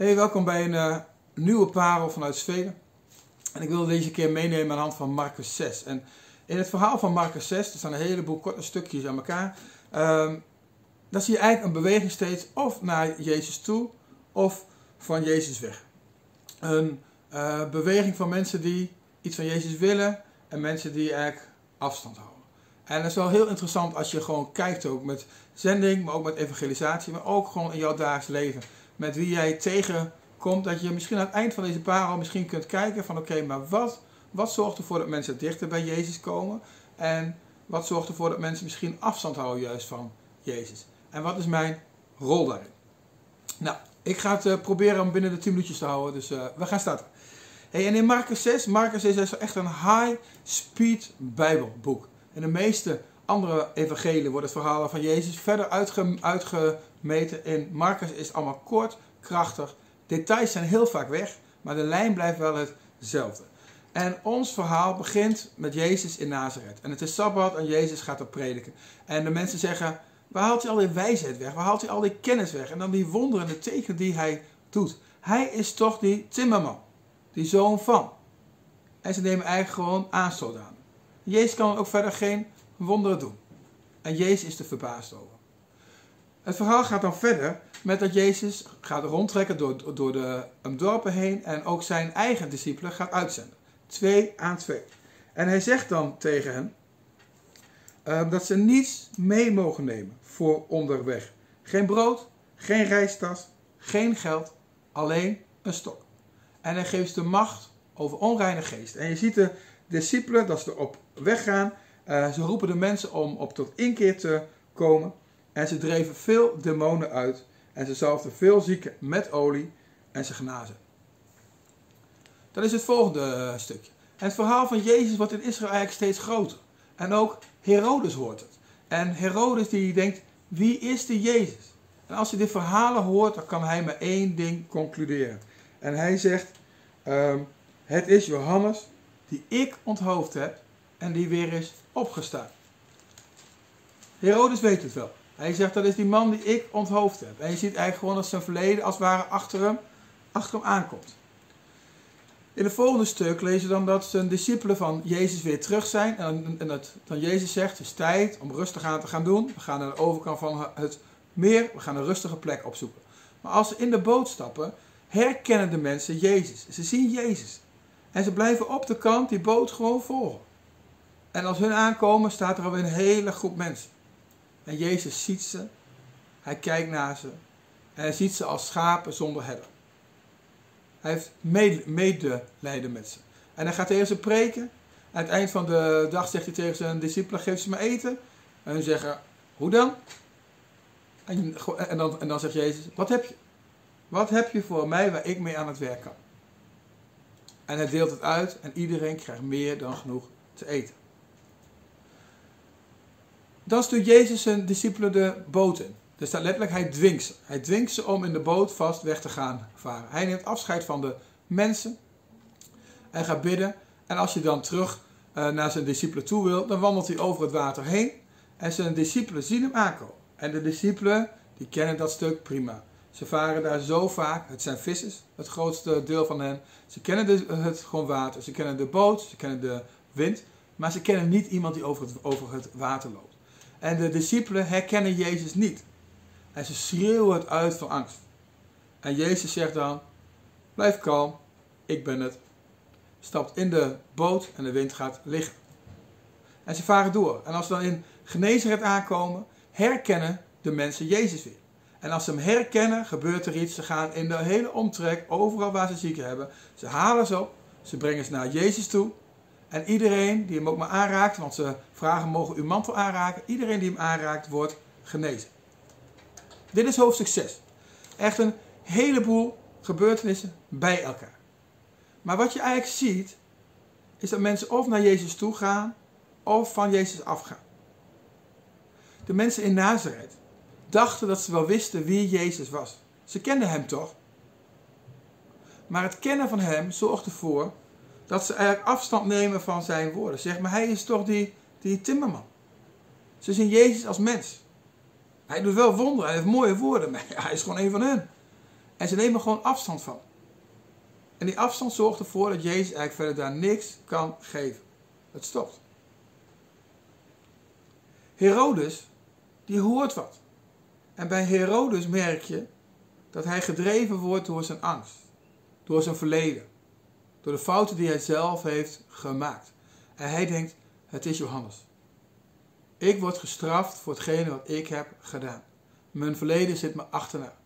Hey, welkom bij een uh, nieuwe parel vanuit Zweden. En ik wil deze keer meenemen aan de hand van Marcus 6. En in het verhaal van Marcus 6, er staan een heleboel korte stukjes aan elkaar. Uh, dan zie je eigenlijk een beweging steeds of naar Jezus toe of van Jezus weg. Een uh, beweging van mensen die iets van Jezus willen en mensen die eigenlijk afstand houden. En dat is wel heel interessant als je gewoon kijkt ook met zending, maar ook met evangelisatie, maar ook gewoon in jouw dagelijks leven. Met wie jij tegenkomt, dat je misschien aan het eind van deze parel misschien kunt kijken van oké, maar wat, wat zorgt ervoor dat mensen dichter bij Jezus komen? En wat zorgt ervoor dat mensen misschien afstand houden juist van Jezus? En wat is mijn rol daarin? Nou, ik ga het uh, proberen om binnen de 10 minuutjes te houden, dus uh, we gaan starten. Hey, en in Marcus 6, Marcus 6 is echt een high-speed bijbelboek. In de meeste andere evangelieën worden het verhalen van Jezus verder uitge, uitgemeten. In Marcus is allemaal kort, krachtig. Details zijn heel vaak weg, maar de lijn blijft wel hetzelfde. En ons verhaal begint met Jezus in Nazareth. En het is Sabbat en Jezus gaat er prediken. En de mensen zeggen, waar haalt hij al die wijsheid weg? Waar haalt hij al die kennis weg? En dan die wonderen en de tekenen die hij doet. Hij is toch die timmerman, die zoon van. En ze nemen eigenlijk gewoon aanstoot aan. Jezus kan ook verder geen wonderen doen. En Jezus is er verbaasd over. Het verhaal gaat dan verder met dat Jezus gaat rondtrekken door, door de dorpen heen en ook zijn eigen discipelen gaat uitzenden. Twee aan twee. En hij zegt dan tegen hen uh, dat ze niets mee mogen nemen voor onderweg. Geen brood, geen reistas, geen geld, alleen een stok. En hij geeft de macht over onreine geest. En je ziet de discipelen dat ze erop weggaan. Uh, ze roepen de mensen om op tot inkeer te komen. En ze dreven veel demonen uit. En ze zalfden veel zieken met olie. En ze genazen. Dat is het volgende uh, stukje. Het verhaal van Jezus wordt in Israël eigenlijk steeds groter. En ook Herodes hoort het. En Herodes die denkt, wie is de Jezus? En als hij dit verhalen hoort, dan kan hij maar één ding concluderen. En hij zegt, um, het is Johannes die ik onthoofd heb en die weer is opgestaan. Herodes weet het wel. Hij zegt dat is die man die ik onthoofd heb. En je ziet eigenlijk gewoon dat zijn verleden als het ware achter hem, achter hem aankomt. In het volgende stuk lezen we dan dat zijn discipelen van Jezus weer terug zijn. En, en dat dan Jezus zegt, het is tijd om rustig aan te gaan doen. We gaan naar de overkant van het meer, we gaan een rustige plek opzoeken. Maar als ze in de boot stappen, herkennen de mensen Jezus. Ze zien Jezus. En ze blijven op de kant die boot gewoon volgen. En als hun aankomen, staat er alweer een hele groep mensen. En Jezus ziet ze. Hij kijkt naar ze. En hij ziet ze als schapen zonder herder. Hij heeft medelijden met ze. En hij gaat tegen ze preken. Aan het eind van de dag zegt hij tegen zijn discipelen: geef ze me eten. En hun zeggen: Hoe dan? En, en, dan? en dan zegt Jezus: Wat heb je? Wat heb je voor mij waar ik mee aan het werk kan? En hij deelt het uit en iedereen krijgt meer dan genoeg te eten. Dan stuurt Jezus zijn discipelen de boot in. Er staat letterlijk, hij dwingt ze. Hij dwingt ze om in de boot vast weg te gaan varen. Hij neemt afscheid van de mensen en gaat bidden. En als je dan terug uh, naar zijn discipelen toe wil, dan wandelt hij over het water heen. En zijn discipelen zien hem aankomen. En de discipelen, die kennen dat stuk prima. Ze varen daar zo vaak. Het zijn vissers, het grootste deel van hen. Ze kennen de, het gewoon water. Ze kennen de boot, ze kennen de wind. Maar ze kennen niet iemand die over het, over het water loopt. En de discipelen herkennen Jezus niet. En ze schreeuwen het uit van angst. En Jezus zegt dan: Blijf kalm, ik ben het. Stapt in de boot en de wind gaat liggen. En ze varen door. En als ze dan in Genezaret aankomen, herkennen de mensen Jezus weer. En als ze hem herkennen, gebeurt er iets. Ze gaan in de hele omtrek, overal waar ze zieken hebben. Ze halen ze op, ze brengen ze naar Jezus toe. En iedereen die hem ook maar aanraakt, want ze vragen, mogen uw mantel aanraken? Iedereen die hem aanraakt, wordt genezen. Dit is hoofdstuk 6. Echt een heleboel gebeurtenissen bij elkaar. Maar wat je eigenlijk ziet, is dat mensen of naar Jezus toe gaan, of van Jezus afgaan. De mensen in Nazareth, dachten dat ze wel wisten wie Jezus was. Ze kenden hem toch? Maar het kennen van hem zorgt ervoor dat ze eigenlijk afstand nemen van zijn woorden. Zeg maar, hij is toch die, die timmerman. Ze zien Jezus als mens. Hij doet wel wonderen, hij heeft mooie woorden, maar hij is gewoon een van hen. En ze nemen gewoon afstand van. En die afstand zorgt ervoor dat Jezus eigenlijk verder daar niks kan geven. Het stopt. Herodes, die hoort wat. En bij Herodes merk je dat hij gedreven wordt door zijn angst, door zijn verleden, door de fouten die hij zelf heeft gemaakt. En hij denkt, het is Johannes. Ik word gestraft voor hetgene wat ik heb gedaan. Mijn verleden zit me achterna.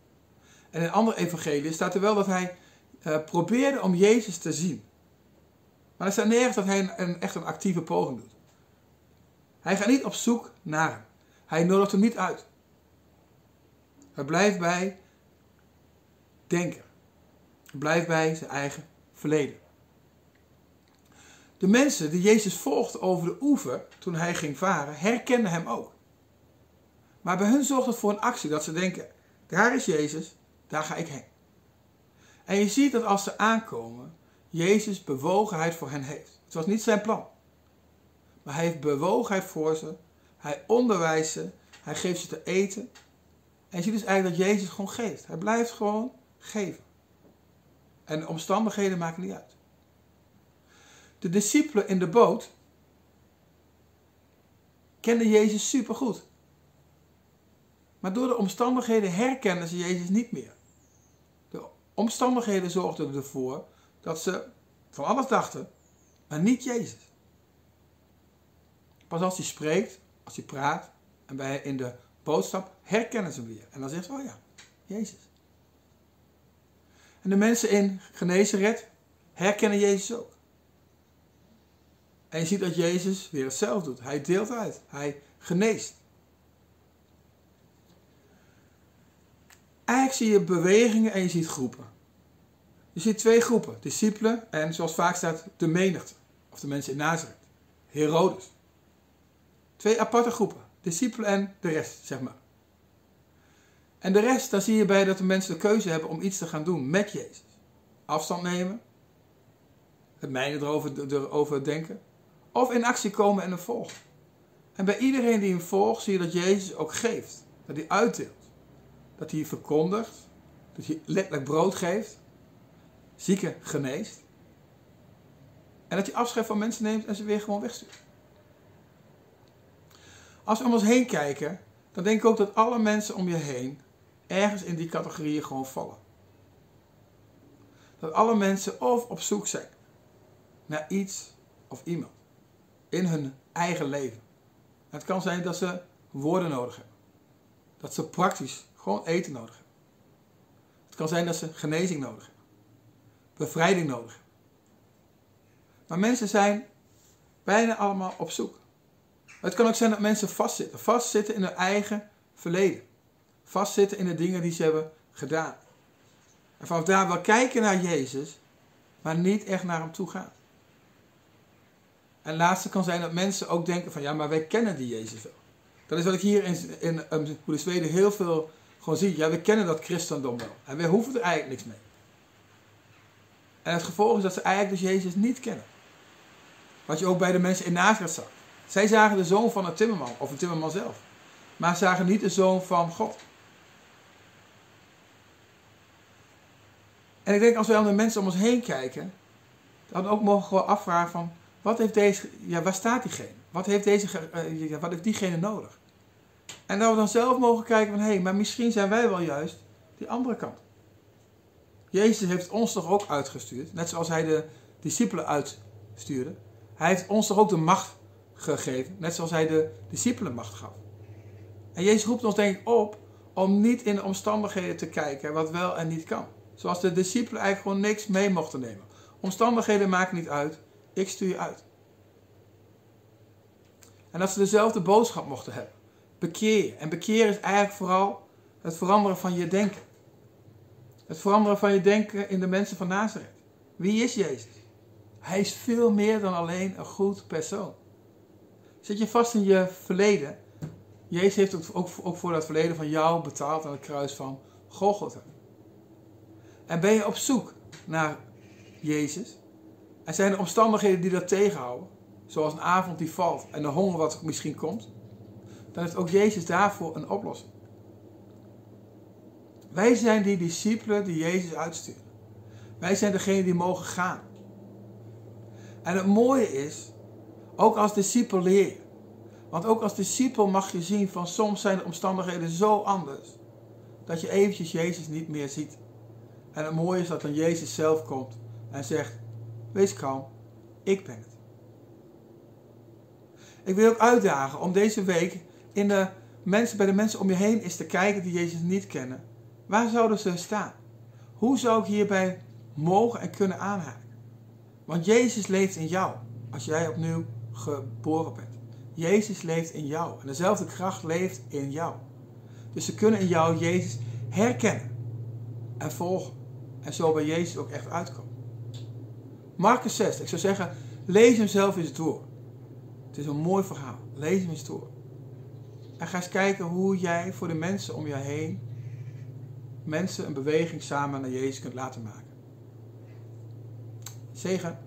En in andere evangelie staat er wel dat hij uh, probeerde om Jezus te zien. Maar er staat nergens dat hij een, echt een actieve poging doet. Hij gaat niet op zoek naar hem. Hij nodigt hem niet uit. Hij blijft bij denken. Hij blijft bij zijn eigen verleden. De mensen die Jezus volgden over de oever toen hij ging varen, herkenden hem ook. Maar bij hun zorgt het voor een actie dat ze denken: daar is Jezus, daar ga ik heen. En je ziet dat als ze aankomen, Jezus bewogenheid voor hen heeft. Het was niet zijn plan. Maar hij heeft bewogenheid voor ze. Hij onderwijst ze. Hij geeft ze te eten. En je ziet dus eigenlijk dat Jezus gewoon geeft. Hij blijft gewoon geven. En de omstandigheden maken niet uit. De discipelen in de boot kenden Jezus supergoed. Maar door de omstandigheden herkennen ze Jezus niet meer. De omstandigheden zorgden ervoor dat ze van alles dachten, maar niet Jezus. Pas als hij spreekt, als hij praat en bij in de boodschap herkennen ze hem weer. En dan zegt ze, oh ja, Jezus. En de mensen in Genezaret herkennen Jezus ook. En je ziet dat Jezus weer hetzelfde doet. Hij deelt uit. Hij geneest. Eigenlijk zie je bewegingen en je ziet groepen. Je ziet twee groepen. Discipelen en zoals vaak staat de menigte. Of de mensen in Nazareth. Herodes. Twee aparte groepen. Discipelen en de rest, zeg maar. En de rest, daar zie je bij dat de mensen de keuze hebben om iets te gaan doen met Jezus. Afstand nemen. Het mijne erover, erover denken. Of in actie komen en hem volgen. En bij iedereen die hem volgt, zie je dat Jezus ook geeft. Dat hij uitdeelt. Dat hij verkondigt. Dat hij letterlijk brood geeft. Zieken geneest. En dat hij afscheid van mensen neemt en ze weer gewoon wegstuurt. Als we om ons heen kijken, dan denk ik ook dat alle mensen om je heen ergens in die categorieën gewoon vallen. Dat alle mensen of op zoek zijn naar iets of iemand in hun eigen leven. Het kan zijn dat ze woorden nodig hebben. Dat ze praktisch gewoon eten nodig hebben. Het kan zijn dat ze genezing nodig hebben. Bevrijding nodig hebben. Maar mensen zijn bijna allemaal op zoek. Het kan ook zijn dat mensen vastzitten. Vastzitten in hun eigen verleden. Vastzitten in de dingen die ze hebben gedaan. En vanaf daar wel kijken naar Jezus, maar niet echt naar hem toe gaan. En laatste kan zijn dat mensen ook denken van ja, maar wij kennen die Jezus wel. Dat is wat ik hier in, in, in Zweden heel veel gewoon zie. Ja, we kennen dat christendom wel. En wij hoeven er eigenlijk niks mee. En het gevolg is dat ze eigenlijk dus Jezus niet kennen. Wat je ook bij de mensen in Nazareth zag. Zij zagen de zoon van een timmerman, of een timmerman zelf. Maar zagen niet de zoon van God. En ik denk als wij aan de mensen om ons heen kijken, dan ook mogen we afvragen van, wat heeft deze, ja, waar staat diegene? Wat heeft, deze, uh, ja, wat heeft diegene nodig? En dat we dan zelf mogen kijken van, hé, hey, maar misschien zijn wij wel juist die andere kant. Jezus heeft ons toch ook uitgestuurd, net zoals hij de discipelen uitstuurde. Hij heeft ons toch ook de macht gegeven, net zoals hij de discipelen macht gaf. En Jezus roept ons denk ik op om niet in de omstandigheden te kijken wat wel en niet kan. Zoals de discipelen eigenlijk gewoon niks mee mochten nemen. Omstandigheden maken niet uit, ik stuur je uit. En dat ze dezelfde boodschap mochten hebben. Bekeer. En bekeer is eigenlijk vooral het veranderen van je denken. Het veranderen van je denken in de mensen van Nazareth. Wie is Jezus? Hij is veel meer dan alleen een goed persoon. Zit je vast in je verleden? Jezus heeft ook, ook voor dat verleden van jou betaald aan het kruis van Golgotha. En ben je op zoek naar Jezus? En zijn er omstandigheden die dat tegenhouden? Zoals een avond die valt en de honger wat misschien komt? Dan heeft ook Jezus daarvoor een oplossing. Wij zijn die discipelen die Jezus uitsturen. Wij zijn degene die mogen gaan. En het mooie is, ook als discipel leer je. Want ook als discipel mag je zien van soms zijn de omstandigheden zo anders. Dat je eventjes Jezus niet meer ziet. En het mooie is dat dan Jezus zelf komt en zegt, wees kalm, ik ben het. Ik wil je ook uitdagen om deze week in de mensen, bij de mensen om je heen eens te kijken die Jezus niet kennen. Waar zouden ze staan? Hoe zou ik hierbij mogen en kunnen aanhaken? Want Jezus leeft in jou als jij opnieuw geboren bent. Jezus leeft in jou en dezelfde kracht leeft in jou. Dus ze kunnen in jou Jezus herkennen en volgen. En zo bij Jezus ook echt uitkomen. Marcus 6, ik zou zeggen, lees hem zelf eens door. Het is een mooi verhaal. Lees hem eens door. En ga eens kijken hoe jij voor de mensen om je heen mensen een beweging samen naar Jezus kunt laten maken. Zegen.